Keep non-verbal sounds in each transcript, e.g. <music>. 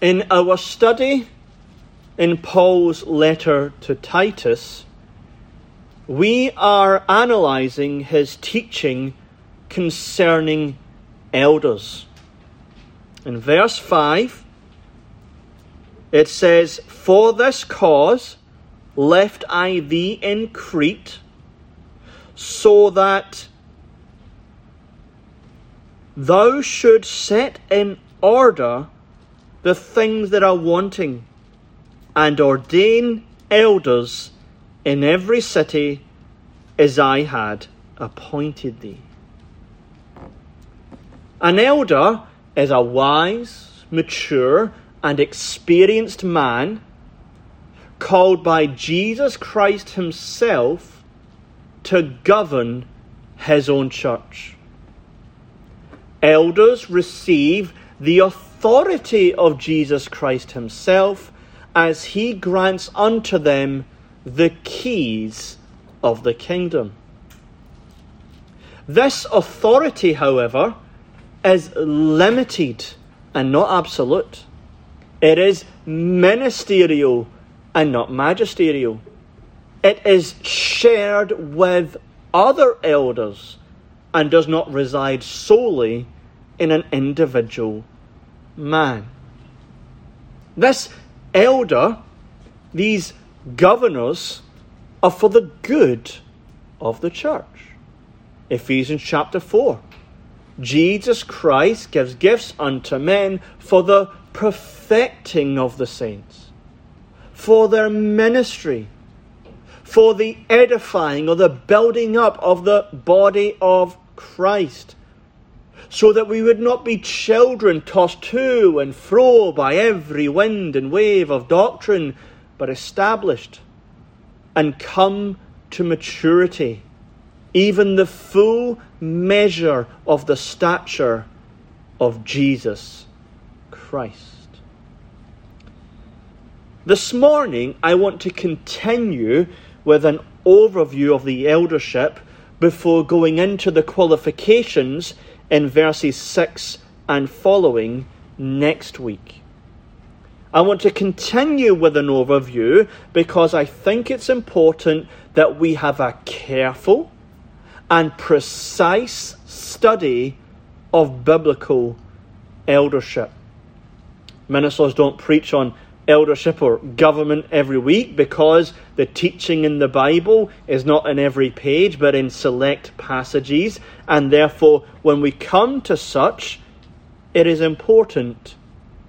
In our study in Paul's letter to Titus, we are analysing his teaching concerning elders. In verse 5, it says, For this cause left I thee in Crete, so that thou should set in order the things that are wanting, and ordain elders in every city as I had appointed thee. An elder is a wise, mature, and experienced man called by Jesus Christ Himself to govern His own church. Elders receive the authority of Jesus Christ Himself as He grants unto them the keys of the kingdom. This authority, however, is limited and not absolute. It is ministerial and not magisterial. It is shared with other elders and does not reside solely in an individual man. This elder, these governors, are for the good of the church. Ephesians chapter 4. Jesus Christ gives gifts unto men for the perfecting of the saints, for their ministry, for the edifying or the building up of the body of Christ, so that we would not be children tossed to and fro by every wind and wave of doctrine, but established and come to maturity, even the full measure of the stature of Jesus Christ. This morning, I want to continue with an overview of the eldership before going into the qualifications in verses 6 and following next week. I want to continue with an overview because I think it's important that we have a careful and precise study of biblical eldership. Ministers don't preach on eldership or government every week because the teaching in the Bible is not in every page but in select passages, and therefore, when we come to such, it is important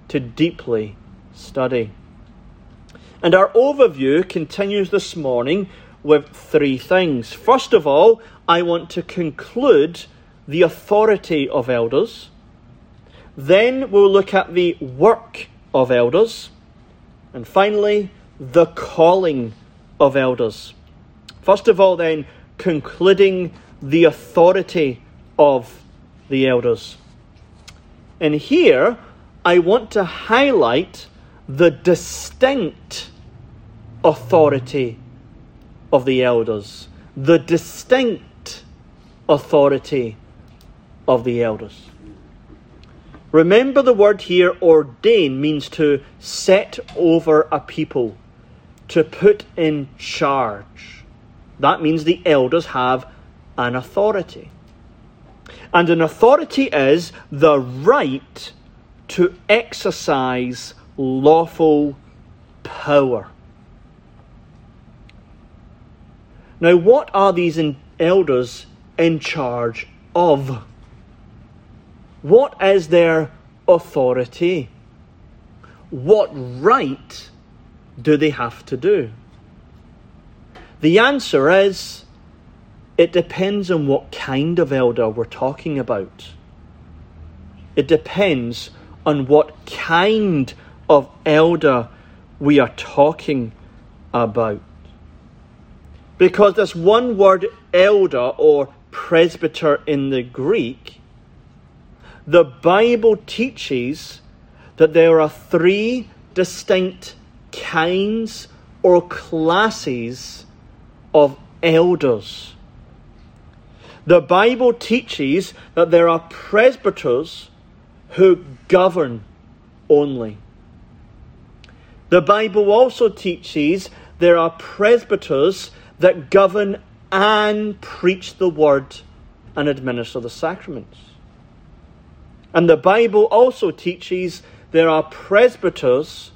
to deeply study. And our overview continues this morning with three things. First of all, I want to conclude the authority of elders. Then we'll look at the work of elders. And finally, the calling of elders. First of all, then, concluding the authority of the elders. And here, I want to highlight the distinct authority of the elders. The distinct authority of the elders. Remember the word here, ordain, means to set over a people, to put in charge. That means the elders have an authority. And an authority is the right to exercise lawful power. Now, what are these elders in charge of? What is their authority? What right do they have to do? The answer is it depends on what kind of elder we're talking about. It depends on what kind of elder we are talking about. Because this one word elder or presbyter in the Greek, the Bible teaches that there are three distinct kinds or classes of elders. The Bible teaches that there are presbyters who govern only. The Bible also teaches there are presbyters that govern and preach the word and administer the sacraments. And the Bible also teaches there are presbyters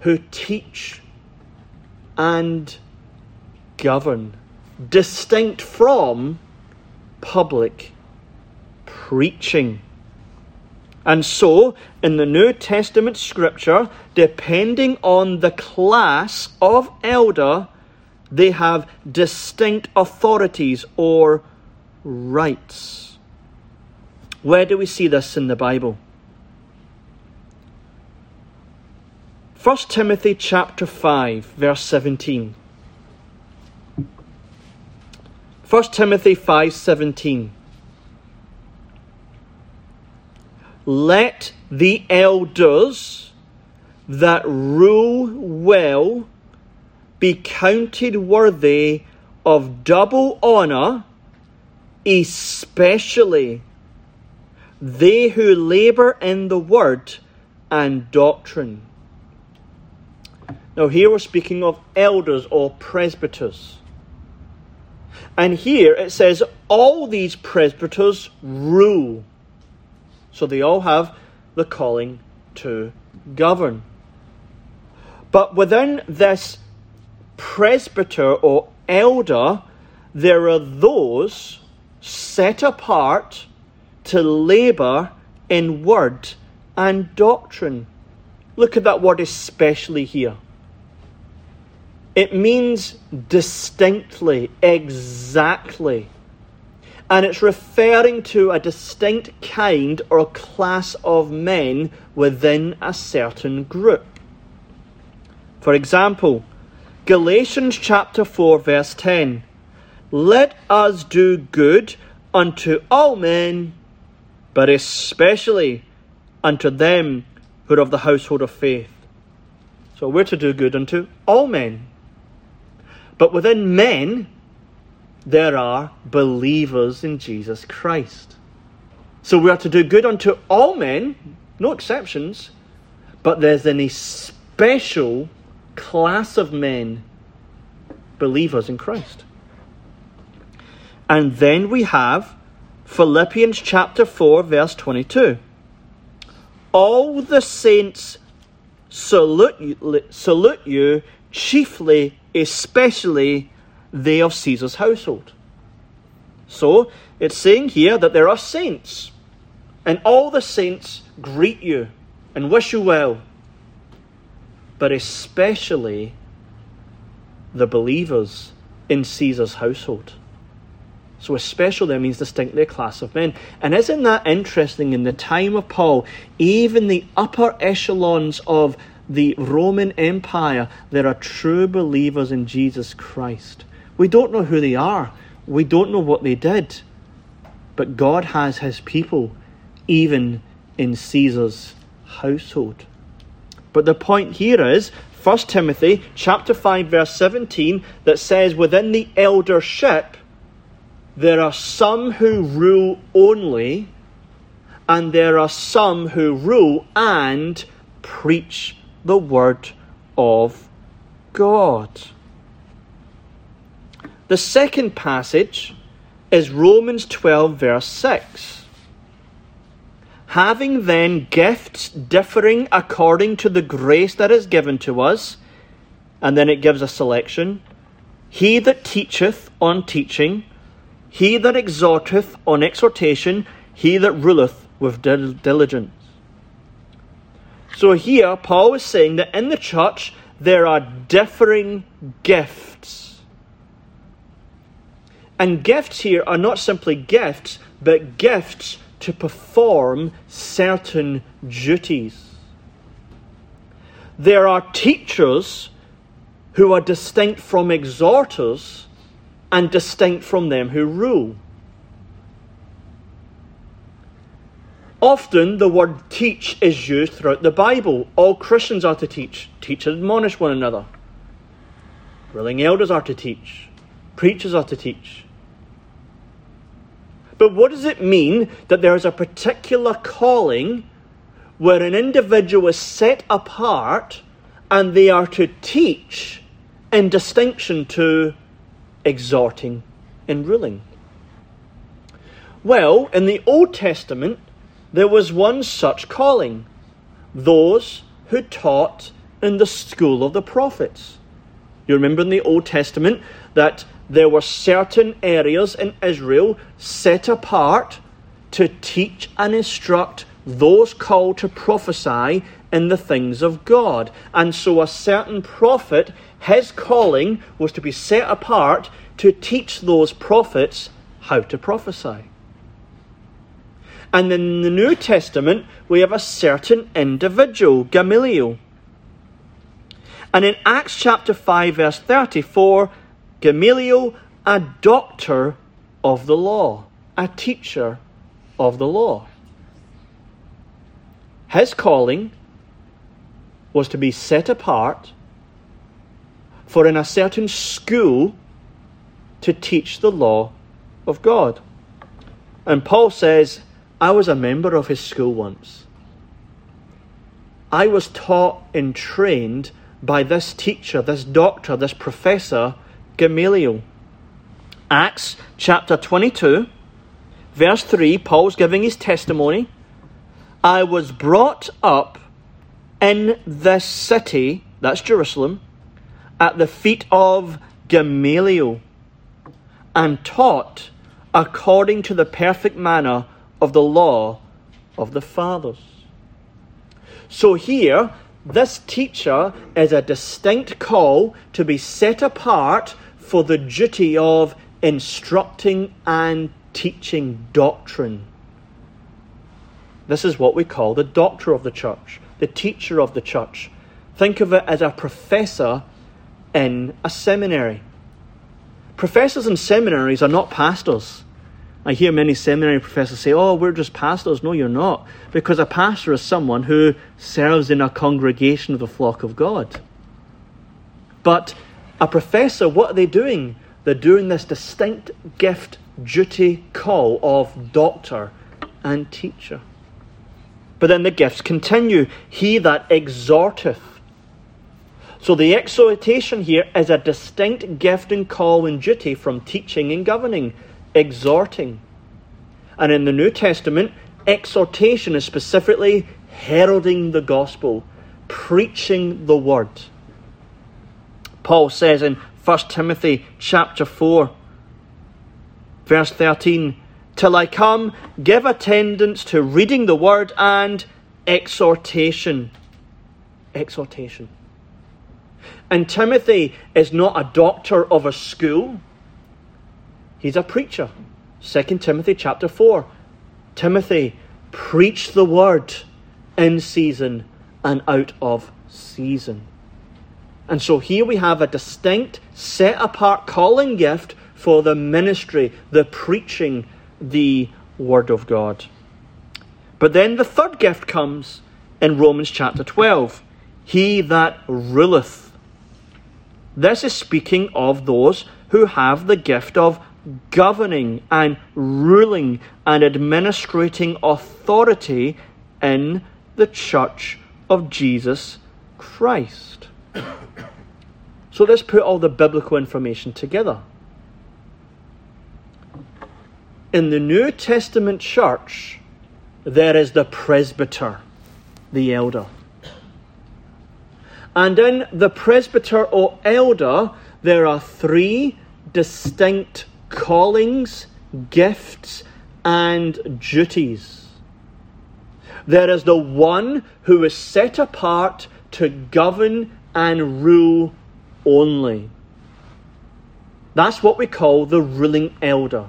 who teach and govern, distinct from public preaching. And so, in the New Testament scripture, depending on the class of elder, they have distinct authorities or rights. Where do we see this in the Bible? 1 Timothy chapter 5 verse 17. 1 Timothy 5:17 Let the elders that rule well be counted worthy of double honor especially they who labor in the word and doctrine now, here we're speaking of elders or presbyters. And here it says all these presbyters rule. So they all have the calling to govern. But within this presbyter or elder, there are those set apart to labour in word and doctrine. Look at that word especially here. It means distinctly, exactly. And it's referring to a distinct kind or class of men within a certain group. For example, Galatians chapter 4, verse 10 Let us do good unto all men, but especially unto them who are of the household of faith. So we're to do good unto all men. But within men, there are believers in Jesus Christ. So we are to do good unto all men, no exceptions, but there's an especial class of men, believers in Christ. And then we have Philippians chapter 4, verse 22. All the saints salute you, salute you chiefly especially they of Caesar's household. So it's saying here that there are saints, and all the saints greet you and wish you well, but especially the believers in Caesar's household. So, a special there means distinctly a class of men. And isn't that interesting? In the time of Paul, even the upper echelons of the Roman Empire, there are true believers in Jesus Christ. We don't know who they are, we don't know what they did, but God has his people even in Caesar's household. But the point here is 1 Timothy chapter 5 verse 17 that says within the eldership there are some who rule only and there are some who rule and preach the Word of God. The second passage is Romans 12, verse 6. Having then gifts differing according to the grace that is given to us, and then it gives a selection He that teacheth on teaching, he that exhorteth on exhortation, he that ruleth with diligence. So here, Paul is saying that in the church there are differing gifts. And gifts here are not simply gifts, but gifts to perform certain duties. There are teachers who are distinct from exhorters and distinct from them who rule. Often the word teach is used throughout the Bible. All Christians are to teach, teach and admonish one another. Ruling elders are to teach, preachers are to teach. But what does it mean that there is a particular calling where an individual is set apart and they are to teach in distinction to exhorting and ruling. Well, in the Old Testament, there was one such calling those who taught in the school of the prophets. You remember in the Old Testament that there were certain areas in Israel set apart to teach and instruct those called to prophesy in the things of God. And so a certain prophet, his calling was to be set apart to teach those prophets how to prophesy. And in the New Testament, we have a certain individual, Gamaliel. And in Acts chapter 5, verse 34, Gamaliel, a doctor of the law, a teacher of the law. His calling was to be set apart for in a certain school to teach the law of God. And Paul says, I was a member of his school once. I was taught and trained by this teacher, this doctor, this professor, Gamaliel. Acts chapter 22, verse 3, Paul's giving his testimony. I was brought up in this city, that's Jerusalem, at the feet of Gamaliel, and taught according to the perfect manner of the law of the fathers. So here, this teacher is a distinct call to be set apart for the duty of instructing and teaching doctrine. This is what we call the doctor of the church, the teacher of the church. Think of it as a professor in a seminary. Professors in seminaries are not pastors. I hear many seminary professors say, oh, we're just pastors. No, you're not. Because a pastor is someone who serves in a congregation of the flock of God. But a professor, what are they doing? They're doing this distinct gift duty call of doctor and teacher. But then the gifts continue. He that exhorteth. So the exhortation here is a distinct gift and call and duty from teaching and governing exhorting. And in the New Testament, exhortation is specifically heralding the gospel, preaching the word. Paul says in 1 Timothy chapter 4, verse 13, Till I come, give attendance to reading the word and exhortation. Exhortation. And Timothy is not a doctor of a school. He's a preacher. 2 Timothy chapter 4. Timothy, preach the word in season and out of season. And so here we have a distinct, set apart calling gift for the ministry, the preaching, the word of God. But then the third gift comes in Romans chapter 12 He that ruleth. This is speaking of those who have the gift of governing and ruling and administrating authority in the church of Jesus Christ. <coughs> So let's put all the biblical information together. In the New Testament church, there is the presbyter, the elder. And in the presbyter or elder, there are three distinct callings, gifts, and duties. There is the one who is set apart to govern and rule only. That's what we call the ruling elder.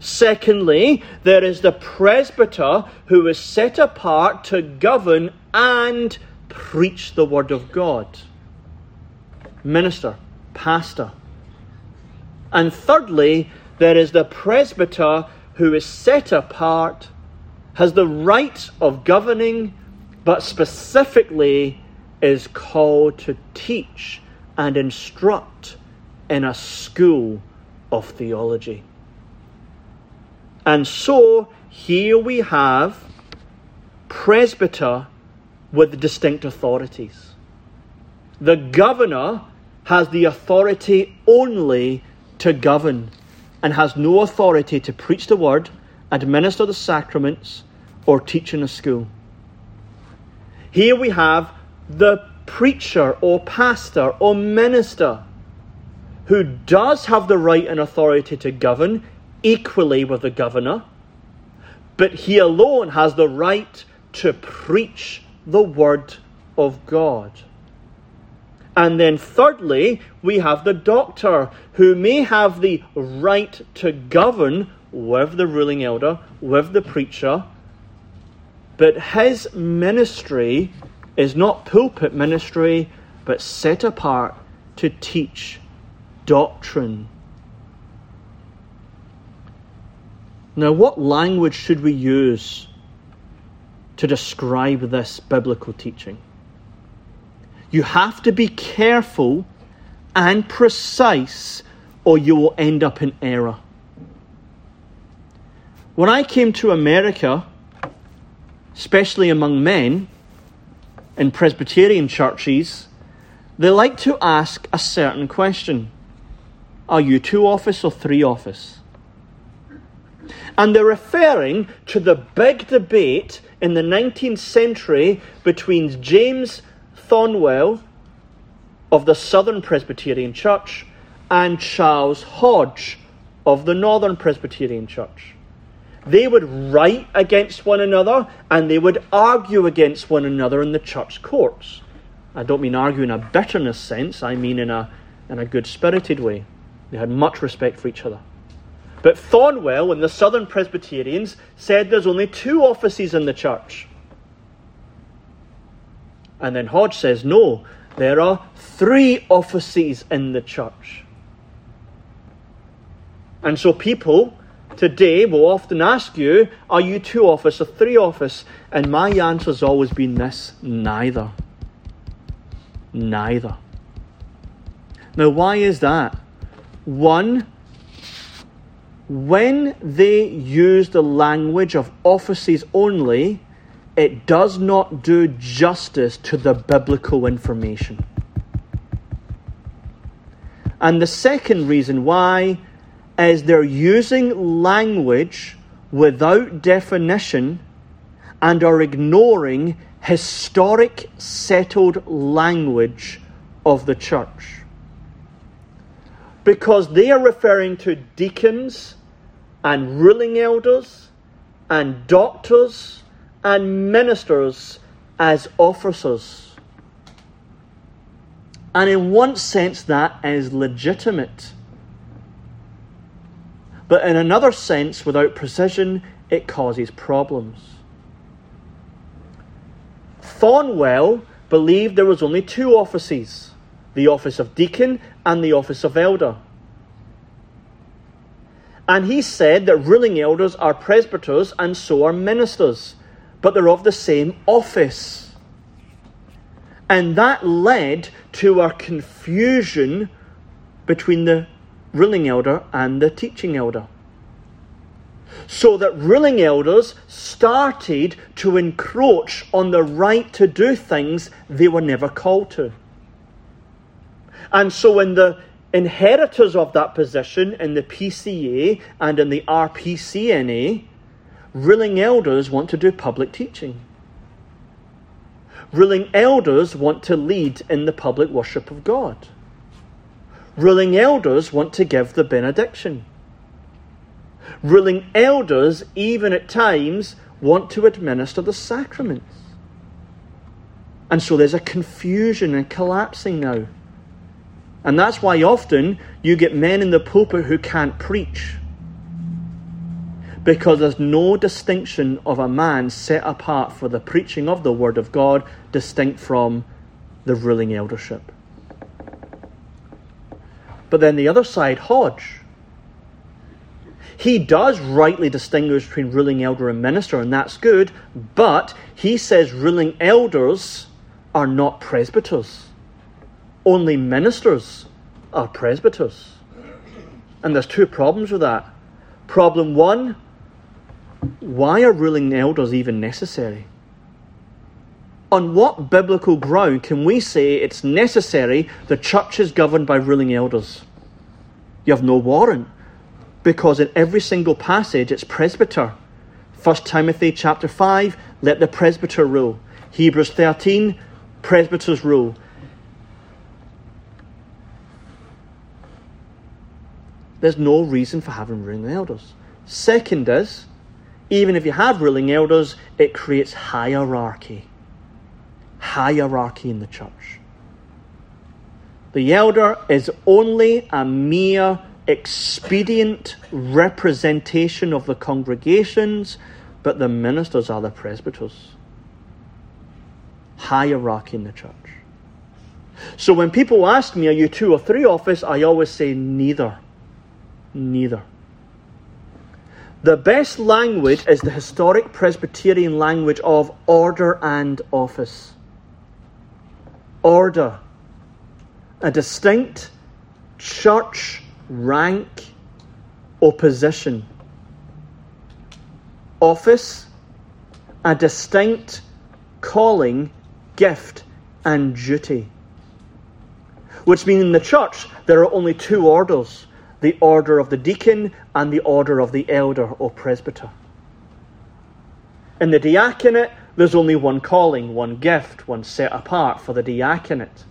Secondly, there is the presbyter who is set apart to govern and preach the word of God. Minister, pastor, and thirdly, there is the presbyter who is set apart, has the right of governing, but specifically is called to teach and instruct in a school of theology. And so here we have presbyter with distinct authorities. The governor has the authority only to govern and has no authority to preach the word, administer the sacraments, or teach in a school. Here we have the preacher or pastor or minister who does have the right and authority to govern equally with the governor, but he alone has the right to preach the word of God. And then, thirdly, we have the doctor who may have the right to govern with the ruling elder, with the preacher, but his ministry is not pulpit ministry, but set apart to teach doctrine. Now, what language should we use to describe this biblical teaching? You have to be careful and precise, or you will end up in error. When I came to America, especially among men in Presbyterian churches, they like to ask a certain question are you two office or three office? And they're referring to the big debate in the 19th century between James Thornwell of the Southern Presbyterian Church and Charles Hodge of the Northern Presbyterian Church. They would write against one another and they would argue against one another in the church courts. I don't mean argue in a bitterness sense, I mean in a, in a good spirited way. They had much respect for each other. But Thornwell and the Southern Presbyterians said there's only two offices in the church. And then Hodge says, no, there are three offices in the church. And so people today will often ask you, are you two office or three office? And my answer has always been this neither. Neither. Now, why is that? One, when they use the language of offices only, it does not do justice to the biblical information. And the second reason why is they're using language without definition and are ignoring historic settled language of the church because they are referring to deacons and ruling elders and doctors and ministers as officers. And in one sense, that is legitimate. But in another sense, without precision, it causes problems. Thornwell believed there was only two offices the office of deacon and the office of elder. And he said that ruling elders are presbyters and so are ministers, but they're of the same office. And that led to a confusion between the ruling elder and the teaching elder. So that ruling elders started to encroach on the right to do things they were never called to. And so, in the inheritors of that position in the PCA and in the RPCNA, ruling elders want to do public teaching. Ruling elders want to lead in the public worship of God. Ruling elders want to give the benediction. Ruling elders, even at times, want to administer the sacraments. And so there's a confusion and collapsing now. And that's why often you get men in the pulpit who can't preach. Because there's no distinction of a man set apart for the preaching of the Word of God, distinct from the ruling eldership. But then the other side, Hodge. He does rightly distinguish between ruling elder and minister, and that's good, but he says ruling elders are not presbyters only ministers are presbyters. And there's two problems with that. Problem one why are ruling elders even necessary? on what biblical ground can we say it's necessary the church is governed by ruling elders? You have no warrant because in every single passage it's presbyter. 1 Timothy chapter 5, let the presbyter rule. Hebrews 13, presbyters rule. There's no reason for having ruling elders. Second is, even if you have ruling elders, it creates hierarchy. Hierarchy in the church. The elder is only a mere expedient representation of the congregations, but the ministers are the presbyters. Hierarchy in the church. So when people ask me, Are you two or three office? I always say, Neither. Neither. The best language is the historic Presbyterian language of order and office. Order. A distinct church rank or position. Office, a distinct calling, gift, and duty. Which means in the church there are only two orders the order of the deacon and the order of the elder or presbyter. In the diaconate, there's only one calling, one gift, one set apart for the diaconate.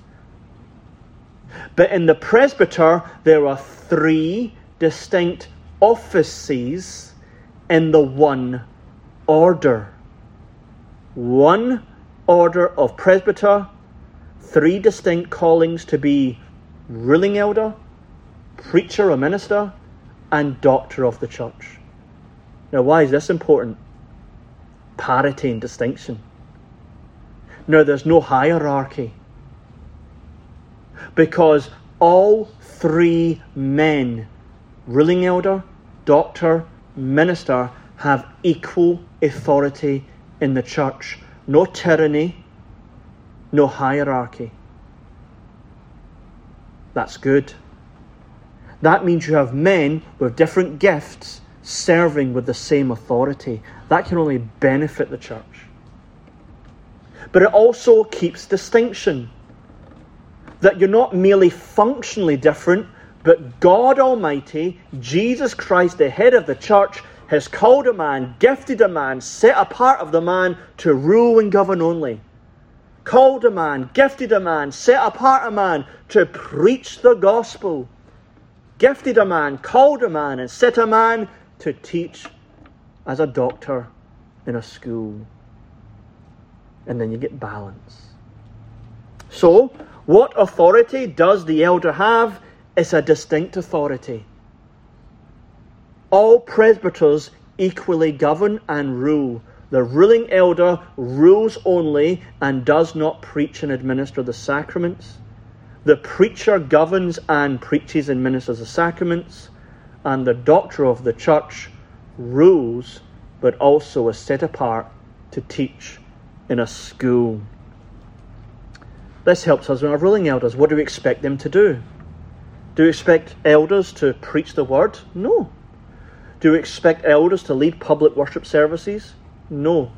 But in the presbyter, there are three distinct offices in the one order. One order of presbyter, three distinct callings to be ruling elder, preacher or minister, and doctor of the church. Now, why is this important? Parity and distinction. Now, there's no hierarchy because all three men, ruling elder, doctor, minister, have equal authority in the church. No tyranny, no hierarchy. That's good. That means you have men with different gifts serving with the same authority. That can only benefit the church. But it also keeps distinction. That you're not merely functionally different, but God Almighty, Jesus Christ, the head of the church, has called a man, gifted a man, set apart of the man to rule and govern only. Called a man, gifted a man, set apart a man to preach the gospel gifted a man, called a man, and set a man to teach as a doctor in a school. And then you get balance. So, what authority does the elder have? It's a distinct authority. All presbyters equally govern and rule. The ruling elder rules only and does not preach and administer the sacraments. The preacher governs and preaches and ministers the sacraments, and the doctor of the church rules but also is set apart to teach in a school. This helps us with our ruling elders. What do we expect them to do? Do we expect elders to preach the word? No. Do we expect elders to lead public worship services? No.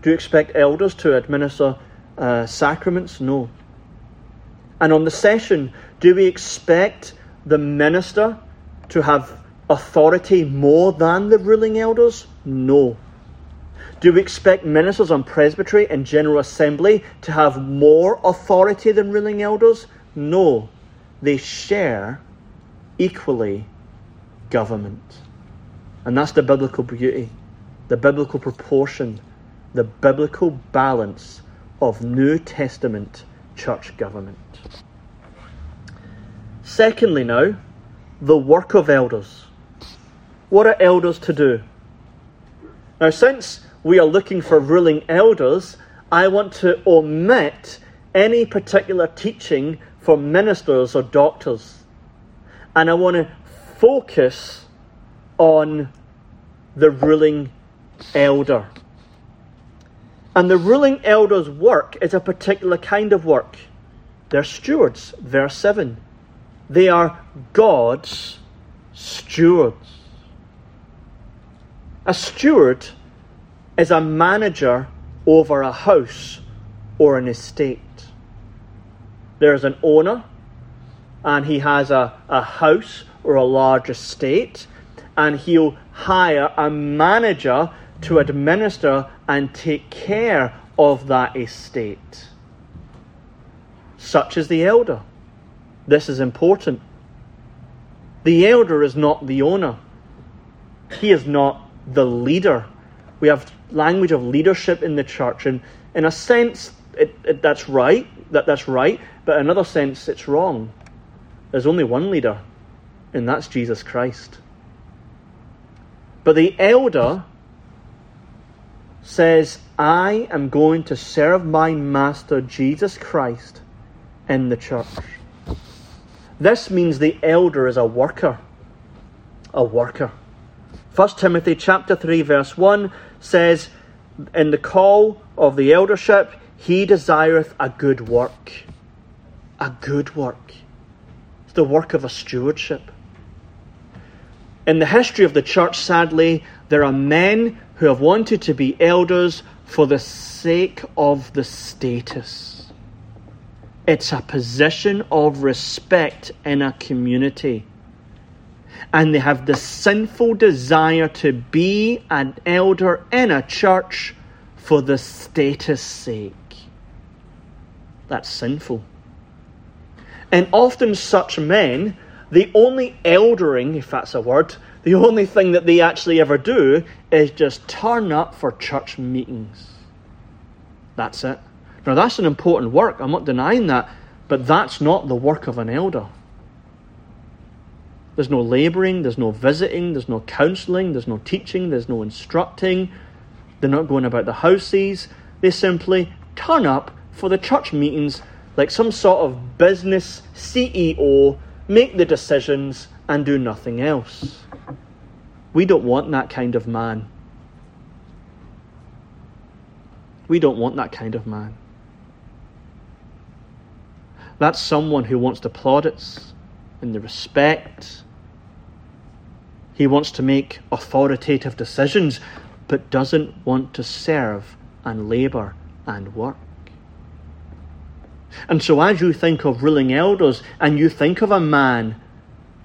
Do you expect elders to administer uh, sacraments? No. And on the session, do we expect the minister to have authority more than the ruling elders? No. Do we expect ministers on presbytery and general assembly to have more authority than ruling elders? No. They share equally government. And that's the biblical beauty, the biblical proportion, the biblical balance of New Testament church government. Secondly, now, the work of elders. What are elders to do? Now, since we are looking for ruling elders, I want to omit any particular teaching for ministers or doctors. And I want to focus on the ruling elder. And the ruling elder's work is a particular kind of work. They're stewards, verse 7. They are God's stewards. A steward is a manager over a house or an estate. There's an owner, and he has a, a house or a large estate, and he'll hire a manager to administer and take care of that estate. Such is the elder. This is important. The elder is not the owner, he is not the leader. We have language of leadership in the church, and in a sense, it, it, that's right. That, that's right, but in another sense, it's wrong. There's only one leader, and that's Jesus Christ. But the elder says, I am going to serve my master Jesus Christ in the church. This means the elder is a worker. A worker. 1 Timothy chapter 3 verse 1 says, In the call of the eldership, he desireth a good work. A good work. It's the work of a stewardship. In the history of the church, sadly, there are men who have wanted to be elders for the sake of the status. It's a position of respect in a community. And they have the sinful desire to be an elder in a church for the status sake. That's sinful. And often such men the only eldering, if that's a word, the only thing that they actually ever do is just turn up for church meetings. That's it. Now, that's an important work. I'm not denying that. But that's not the work of an elder. There's no labouring, there's no visiting, there's no counselling, there's no teaching, there's no instructing. They're not going about the houses. They simply turn up for the church meetings like some sort of business CEO make the decisions, and do nothing else. We don't want that kind of man. We don't want that kind of man. That's someone who wants the plaudits and the respect. He wants to make authoritative decisions, but doesn't want to serve and labour and work. And so, as you think of ruling elders and you think of a man,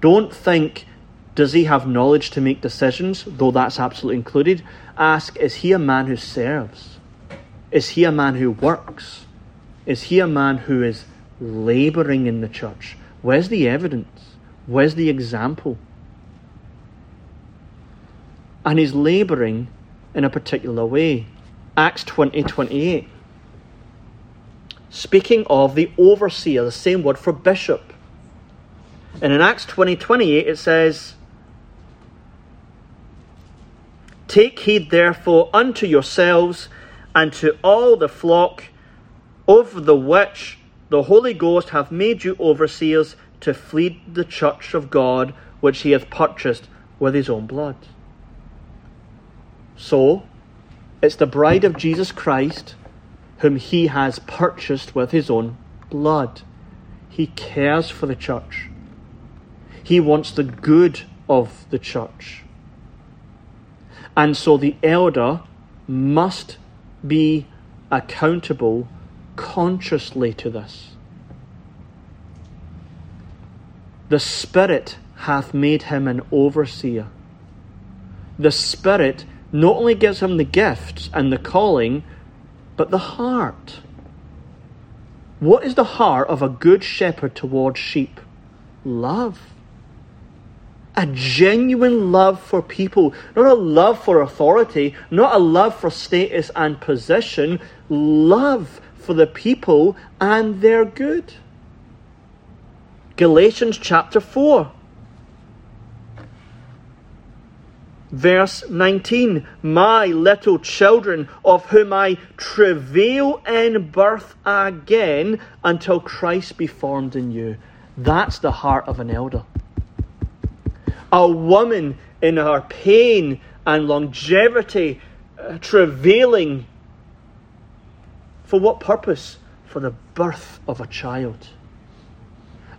don't think, does he have knowledge to make decisions, though that's absolutely included? Ask, is he a man who serves? Is he a man who works? Is he a man who is labouring in the church? Where's the evidence? Where's the example? And he's labouring in a particular way. Acts 20 28 speaking of the overseer, the same word for bishop. And in Acts 20 28, it says, Take heed therefore unto yourselves and to all the flock over the which the Holy Ghost hath made you overseers to feed the church of God which he hath purchased with his own blood. So, it's the bride of Jesus Christ whom he has purchased with his own blood. He cares for the church. He wants the good of the church. And so the elder must be accountable consciously to this. The Spirit hath made him an overseer. The Spirit not only gives him the gifts and the calling, but the heart. What is the heart of a good shepherd towards sheep? Love. A genuine love for people, not a love for authority, not a love for status and position, love for the people and their good. Galatians chapter 4. Verse 19 My little children, of whom I travail in birth again until Christ be formed in you. That's the heart of an elder. A woman in her pain and longevity, uh, travailing. For what purpose? For the birth of a child.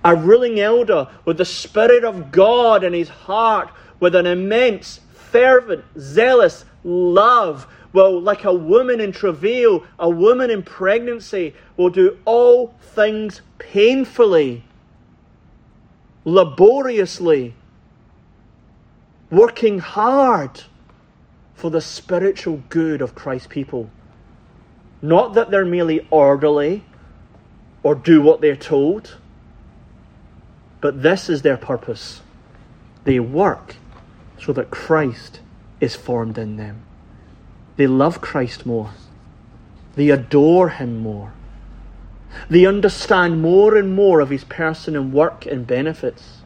A ruling elder with the Spirit of God in his heart, with an immense fervent, zealous love, will, like a woman in travail, a woman in pregnancy, will do all things painfully, laboriously, working hard for the spiritual good of Christ's people. Not that they're merely orderly or do what they're told, but this is their purpose. They work so that Christ is formed in them. They love Christ more. They adore him more. They understand more and more of his person and work and benefits.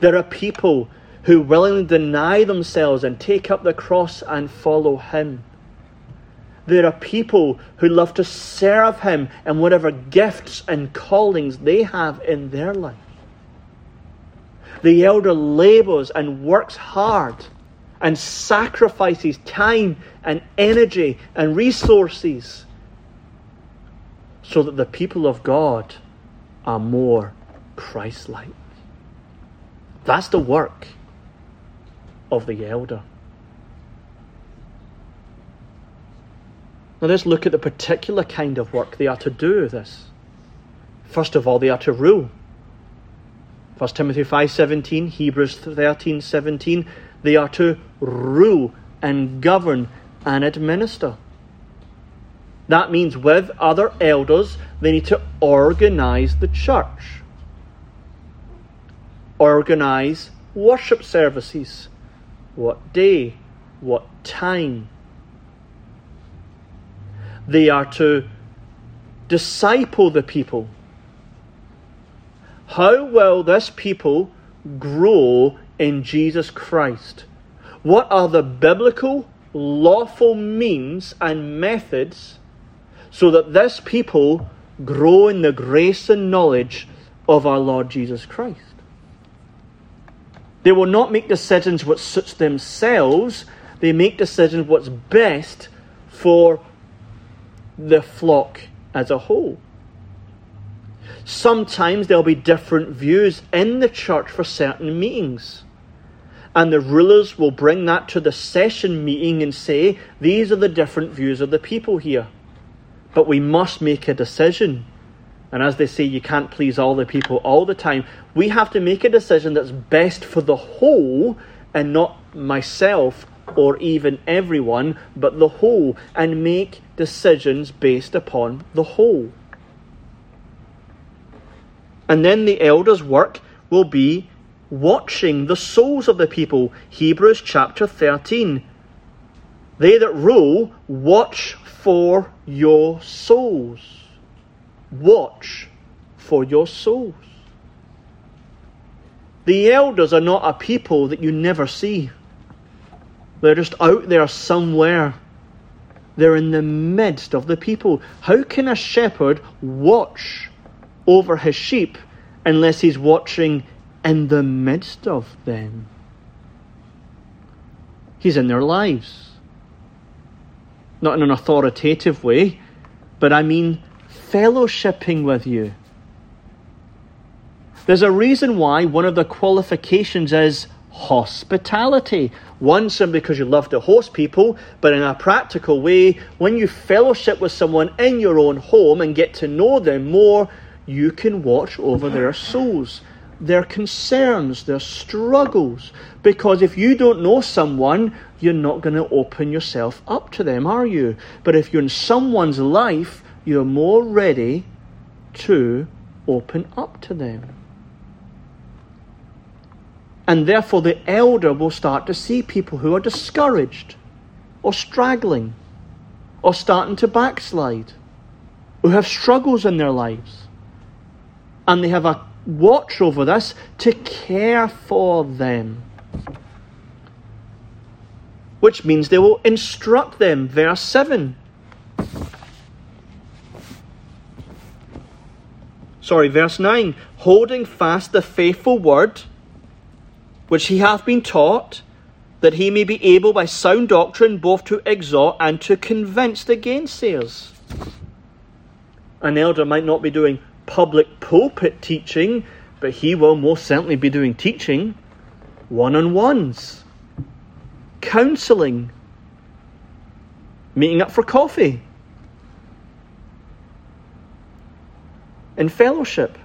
There are people who willingly deny themselves and take up the cross and follow him. There are people who love to serve him in whatever gifts and callings they have in their life. The elder labors and works hard and sacrifices time and energy and resources so that the people of God are more Christ like. That's the work of the elder. Now let's look at the particular kind of work they are to do this. First of all, they are to rule. 1 Timothy 5:17, Hebrews 13:17, they are to rule and govern and administer. That means with other elders, they need to organize the church, organize worship services. What day? What time? They are to disciple the people. How will this people grow in Jesus Christ? What are the biblical, lawful means and methods so that this people grow in the grace and knowledge of our Lord Jesus Christ? They will not make decisions what suits themselves, they make decisions what's best for the flock as a whole. Sometimes there'll be different views in the church for certain meetings. And the rulers will bring that to the session meeting and say, these are the different views of the people here. But we must make a decision. And as they say, you can't please all the people all the time. We have to make a decision that's best for the whole and not myself or even everyone, but the whole, and make decisions based upon the whole. And then the elders' work will be watching the souls of the people. Hebrews chapter 13. They that rule, watch for your souls watch for your souls. The elders are not a people that you never see. They're just out there somewhere. They're in the midst of the people. How can a shepherd watch over his sheep unless he's watching in the midst of them? He's in their lives. Not in an authoritative way, but I mean fellowshipping with you. There's a reason why one of the qualifications is hospitality. One, simply because you love to host people, but in a practical way, when you fellowship with someone in your own home and get to know them more, you can watch over their souls, their concerns, their struggles. Because if you don't know someone, you're not going to open yourself up to them, are you? But if you're in someone's life, you're more ready to open up to them. And therefore, the elder will start to see people who are discouraged or straggling or starting to backslide, who have struggles in their lives. And they have a watch over this to care for them. Which means they will instruct them. Verse 7 sorry, verse 9, holding fast the faithful word which he hath been taught, that he may be able by sound doctrine both to exhort and to convince the gainsayers. An elder might not be doing public pulpit teaching, but he will most certainly be doing teaching, one on ones, counselling, meeting up for coffee, in fellowship.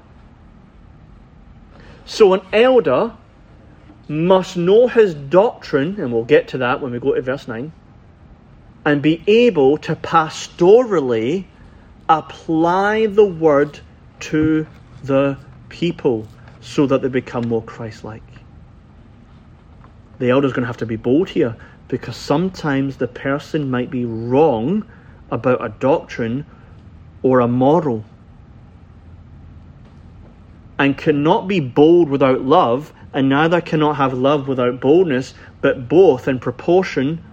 So, an elder must know his doctrine, and we'll get to that when we go to verse 9, and be able to pastorally apply the word to the people so that they become more Christ like. The elder's going to have to be bold here because sometimes the person might be wrong about a doctrine or a moral and cannot be bold without love, and neither cannot have love without boldness, but both in proportion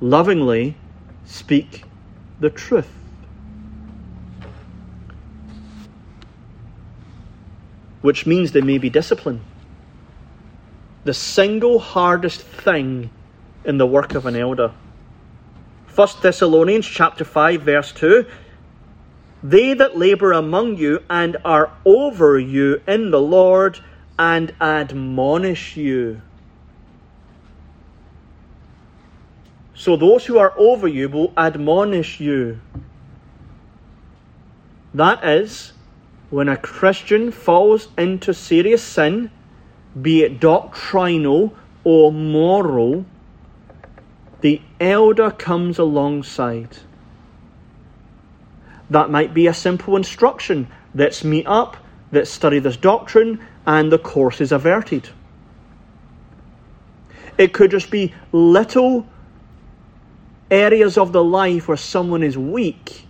lovingly speak the truth. Which means they may be disciplined. The single hardest thing in the work of an elder. 1 Thessalonians chapter 5 verse 2 They that labour among you and are over you in the Lord and admonish you. So those who are over you will admonish you. That is, when a Christian falls into serious sin, be it doctrinal or moral, the elder comes alongside. That might be a simple instruction. Let's meet up, let's study this doctrine, and the course is averted. It could just be little areas of the life where someone is weak.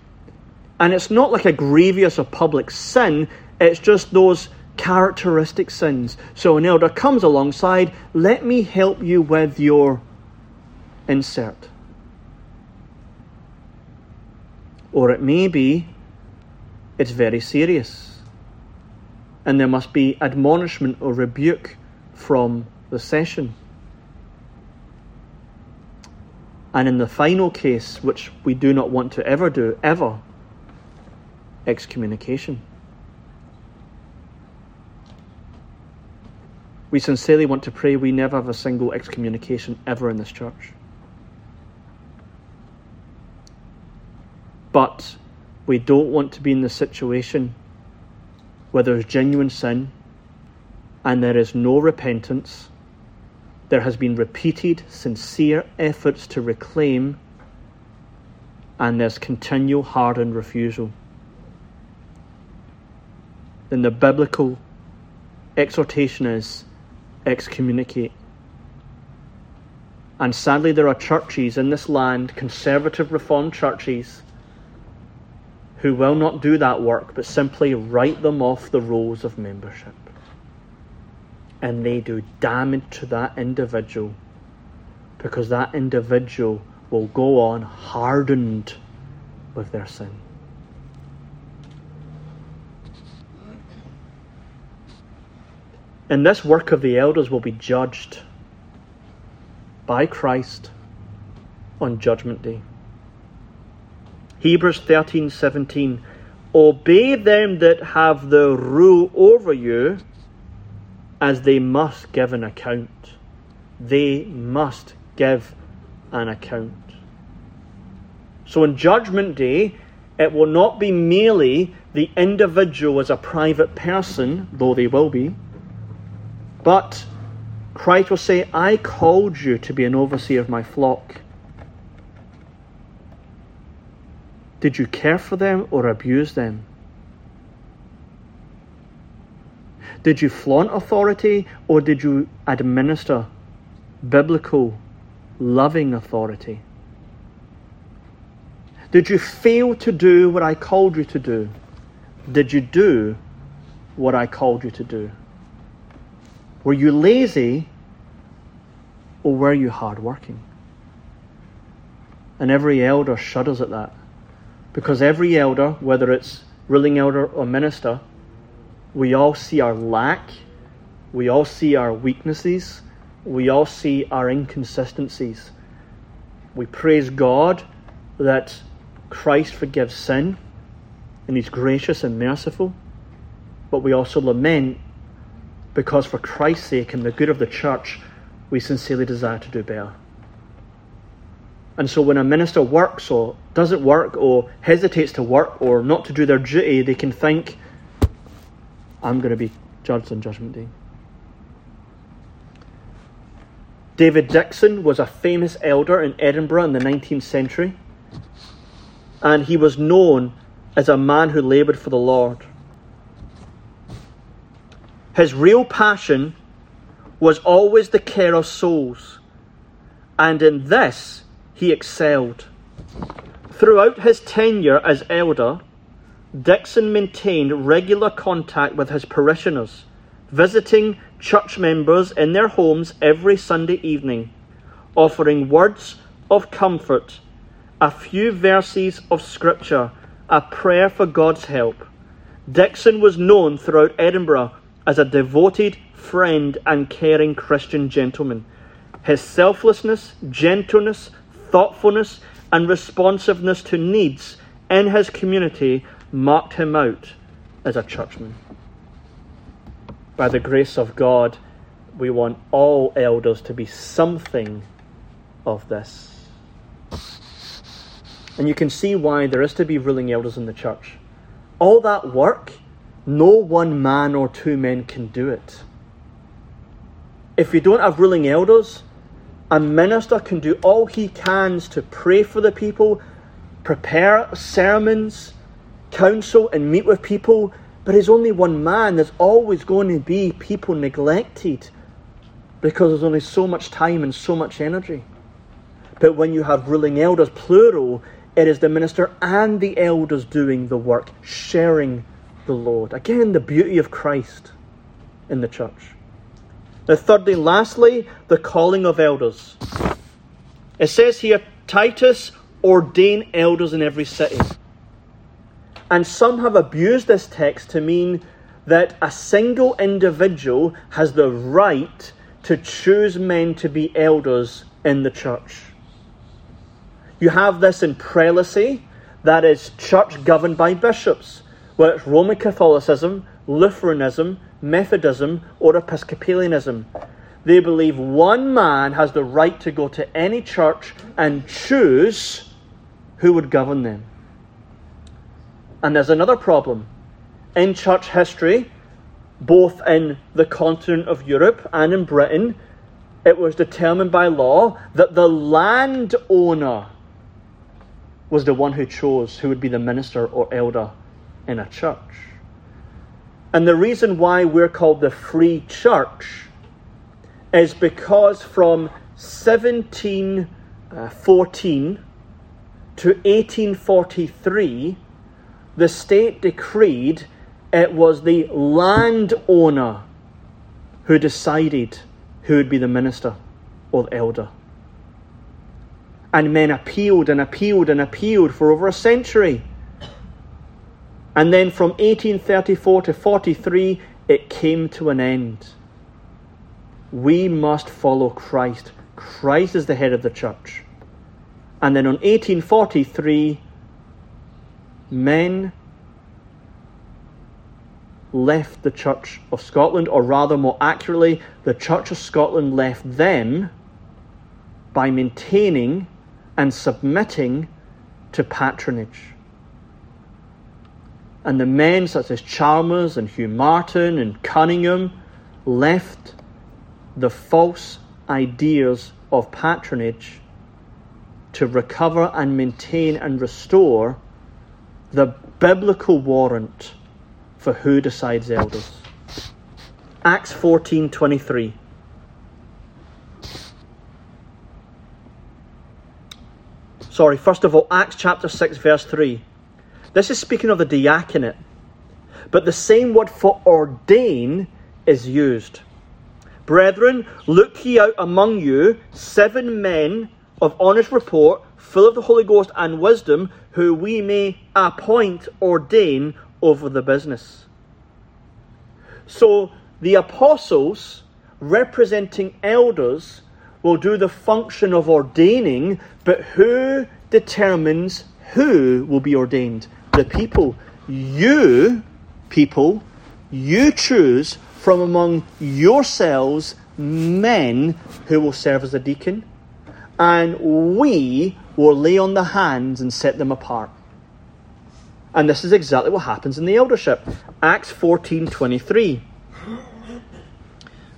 And it's not like a grievous or public sin, it's just those characteristic sins. So an elder comes alongside, let me help you with your insert. Or it may be it's very serious. And there must be admonishment or rebuke from the session. And in the final case, which we do not want to ever do, ever, excommunication. We sincerely want to pray we never have a single excommunication ever in this church. But we don't want to be in the situation where there's genuine sin and there is no repentance there has been repeated, sincere efforts to reclaim, and there's continual hardened refusal. Then the biblical exhortation is excommunicate. And sadly, there are churches in this land, conservative reformed churches, who will not do that work but simply write them off the rolls of membership and they do damage to that individual because that individual will go on hardened with their sin. And this work of the elders will be judged by Christ on Judgment Day. Hebrews 13 17. Obey them that have the rule over you as they must give an account. They must give an account. So on Judgment Day, it will not be merely the individual as a private person, though they will be, but Christ will say, I called you to be an overseer of my flock. Did you care for them or abuse them? Did you flaunt authority or did you administer biblical, loving authority? Did you fail to do what I called you to do? Did you do what I called you to do? Were you lazy or were you hardworking? And every elder shudders at that. Because every elder, whether it's ruling elder or minister, we all see our lack, we all see our weaknesses, we all see our inconsistencies. We praise God that Christ forgives sin and He's gracious and merciful, but we also lament because for Christ's sake and the good of the church, we sincerely desire to do better. And so when a minister works or doesn't work or hesitates to work or not to do their duty, they can think, I'm going to be judged on Judgment Day. David Dickson was a famous elder in Edinburgh in the 19th century, and he was known as a man who laboured for the Lord. His real passion was always the care of souls, and in this he excelled. Throughout his tenure as elder, Dickson maintained regular contact with his parishioners, visiting church members in their homes every Sunday evening, offering words of comfort, a few verses of scripture, a prayer for God's help. Dickson was known throughout Edinburgh as a devoted friend and caring Christian gentleman. His selflessness, gentleness, thoughtfulness, and responsiveness to needs in his community marked him out as a churchman by the grace of God, we want all elders to be something of this. And you can see why there is to be ruling elders in the church. All that work, no one man or two men can do it. If you don't have ruling elders, a minister can do all he can to pray for the people, prepare sermons, counsel, and meet with people but he's only one man. There's always going to be people neglected because there's only so much time and so much energy. But when you have ruling elders, plural, it is the minister and the elders doing the work, sharing the Lord. Again, the beauty of Christ in the church. Now, thirdly, and lastly, the calling of elders. It says here, Titus, ordain elders in every city. And some have abused this text to mean that a single individual has the right to choose men to be elders in the church. You have this in prelacy, that is, church governed by bishops, whether it's Roman Catholicism, Lutheranism, Methodism, or Episcopalianism. They believe one man has the right to go to any church and choose who would govern them. And there's another problem. In church history, both in the continent of Europe and in Britain, it was determined by law that the landowner was the one who chose who would be the minister or elder in a church. And the reason why we're called the free church is because from 1714 uh, to 1843, the state decreed it was the landowner who decided who would be the minister or the elder. And men appealed and appealed and appealed for over a century. And then from 1834 to 43, it came to an end. We must follow Christ. Christ is the head of the church. And then on 1843, men left the Church of Scotland, or rather, more accurately, the Church of Scotland left them by maintaining and submitting to patronage. And the men such as Chalmers and Hugh Martin and Cunningham left the false ideas of patronage to recover and maintain and restore the biblical warrant for who decides elders. Acts 14:23 Sorry, first of all, Acts chapter 6 verse 3. This is speaking of the diaconate. But the same word for ordain is used. Brethren, look ye out among you seven men of honest report, full of the Holy Ghost and wisdom, who we may appoint, ordain over the business. So the apostles, representing elders, will do the function of ordaining, but who determines who will be ordained? The people. You, people, you choose from among yourselves men who will serve as a deacon and we will lay on the hands and set them apart. And this is exactly what happens in the eldership. Acts 14:23.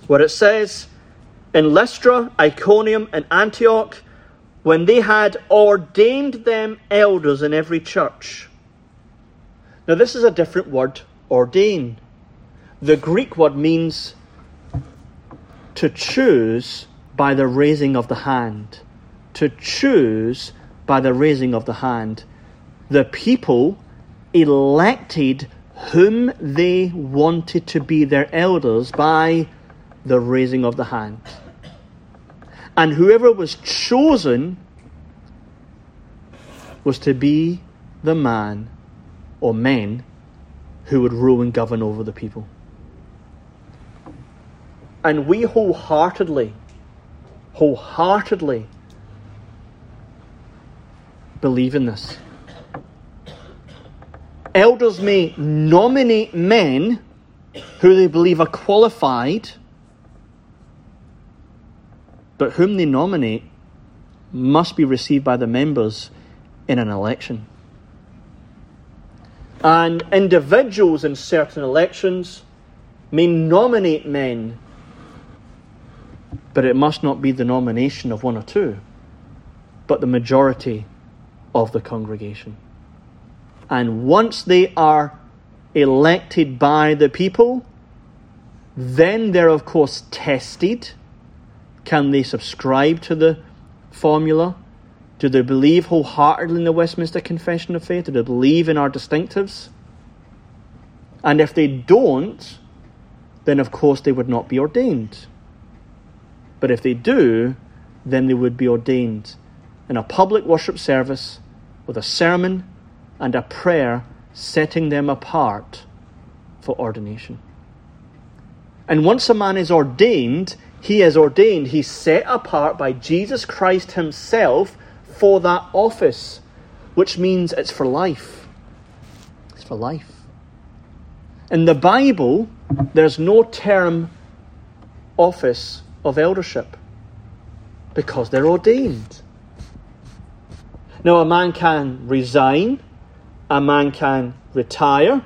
Where it says, In Lystra, Iconium, and Antioch, when they had ordained them elders in every church. Now, this is a different word, ordain. The Greek word means to choose by the raising of the hand. To choose by the raising of the hand. The people elected whom they wanted to be their elders by the raising of the hand. And whoever was chosen was to be the man or men who would rule and govern over the people. And we wholeheartedly, wholeheartedly believe in this. Elders may nominate men who they believe are qualified, but whom they nominate must be received by the members in an election. And individuals in certain elections may nominate men, but it must not be the nomination of one or two, but the majority of the congregation. And once they are elected by the people, then they're, of course, tested. Can they subscribe to the formula? Do they believe wholeheartedly in the Westminster Confession of Faith? Do they believe in our distinctives? And if they don't, then of course they would not be ordained. But if they do, then they would be ordained in a public worship service with a sermon and a prayer setting them apart for ordination. And once a man is ordained, he is ordained, he's set apart by Jesus Christ himself for that office, which means it's for life. It's for life. In the Bible, there's no term office of eldership because they're ordained. Now, a man can resign, a man can retire,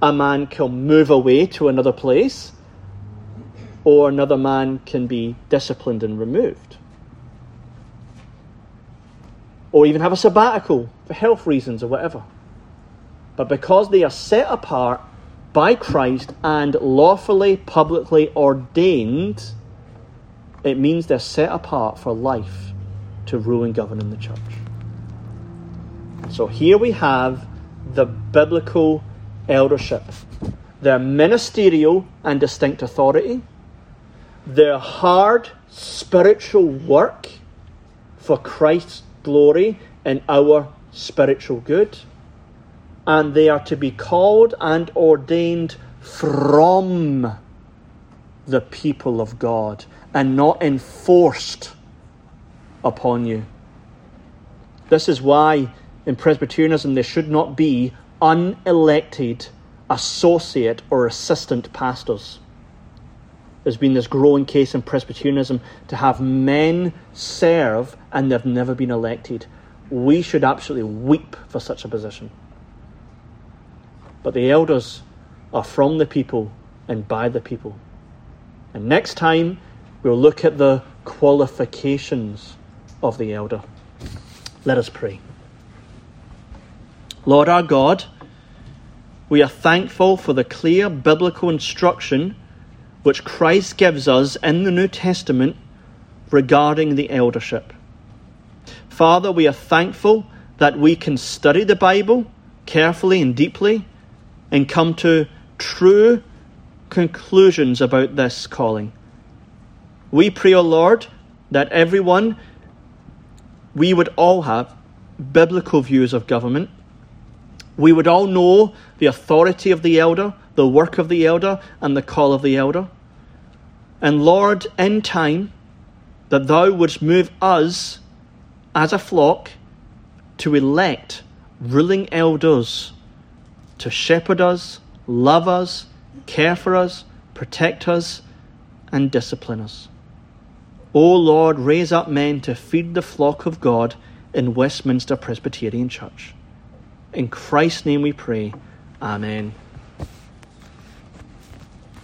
a man can move away to another place, or another man can be disciplined and removed or even have a sabbatical for health reasons or whatever. But because they are set apart by Christ and lawfully, publicly ordained, it means they're set apart for life to rule and govern in the church. So here we have the biblical eldership their ministerial and distinct authority, their hard spiritual work for Christ's glory and our spiritual good. And they are to be called and ordained from the people of God and not enforced upon you. This is why in Presbyterianism there should not be unelected associate or assistant pastors. There's been this growing case in Presbyterianism to have men serve and they've never been elected. We should absolutely weep for such a position. But the elders are from the people and by the people. And next time, we'll look at the qualifications of the elder. Let us pray. Lord our God, we are thankful for the clear biblical instruction which Christ gives us in the New Testament regarding the eldership. Father, we are thankful that we can study the Bible carefully and deeply and come to true conclusions about this calling. We pray, O oh Lord, that everyone, we would all have biblical views of government. We would all know the authority of the elder the work of the elder and the call of the elder. And Lord, in time, that thou wouldst move us as a flock to elect ruling elders to shepherd us, love us, care for us, protect us, and discipline us. O Lord, raise up men to feed the flock of God in Westminster Presbyterian Church. In Christ's name we pray. Amen.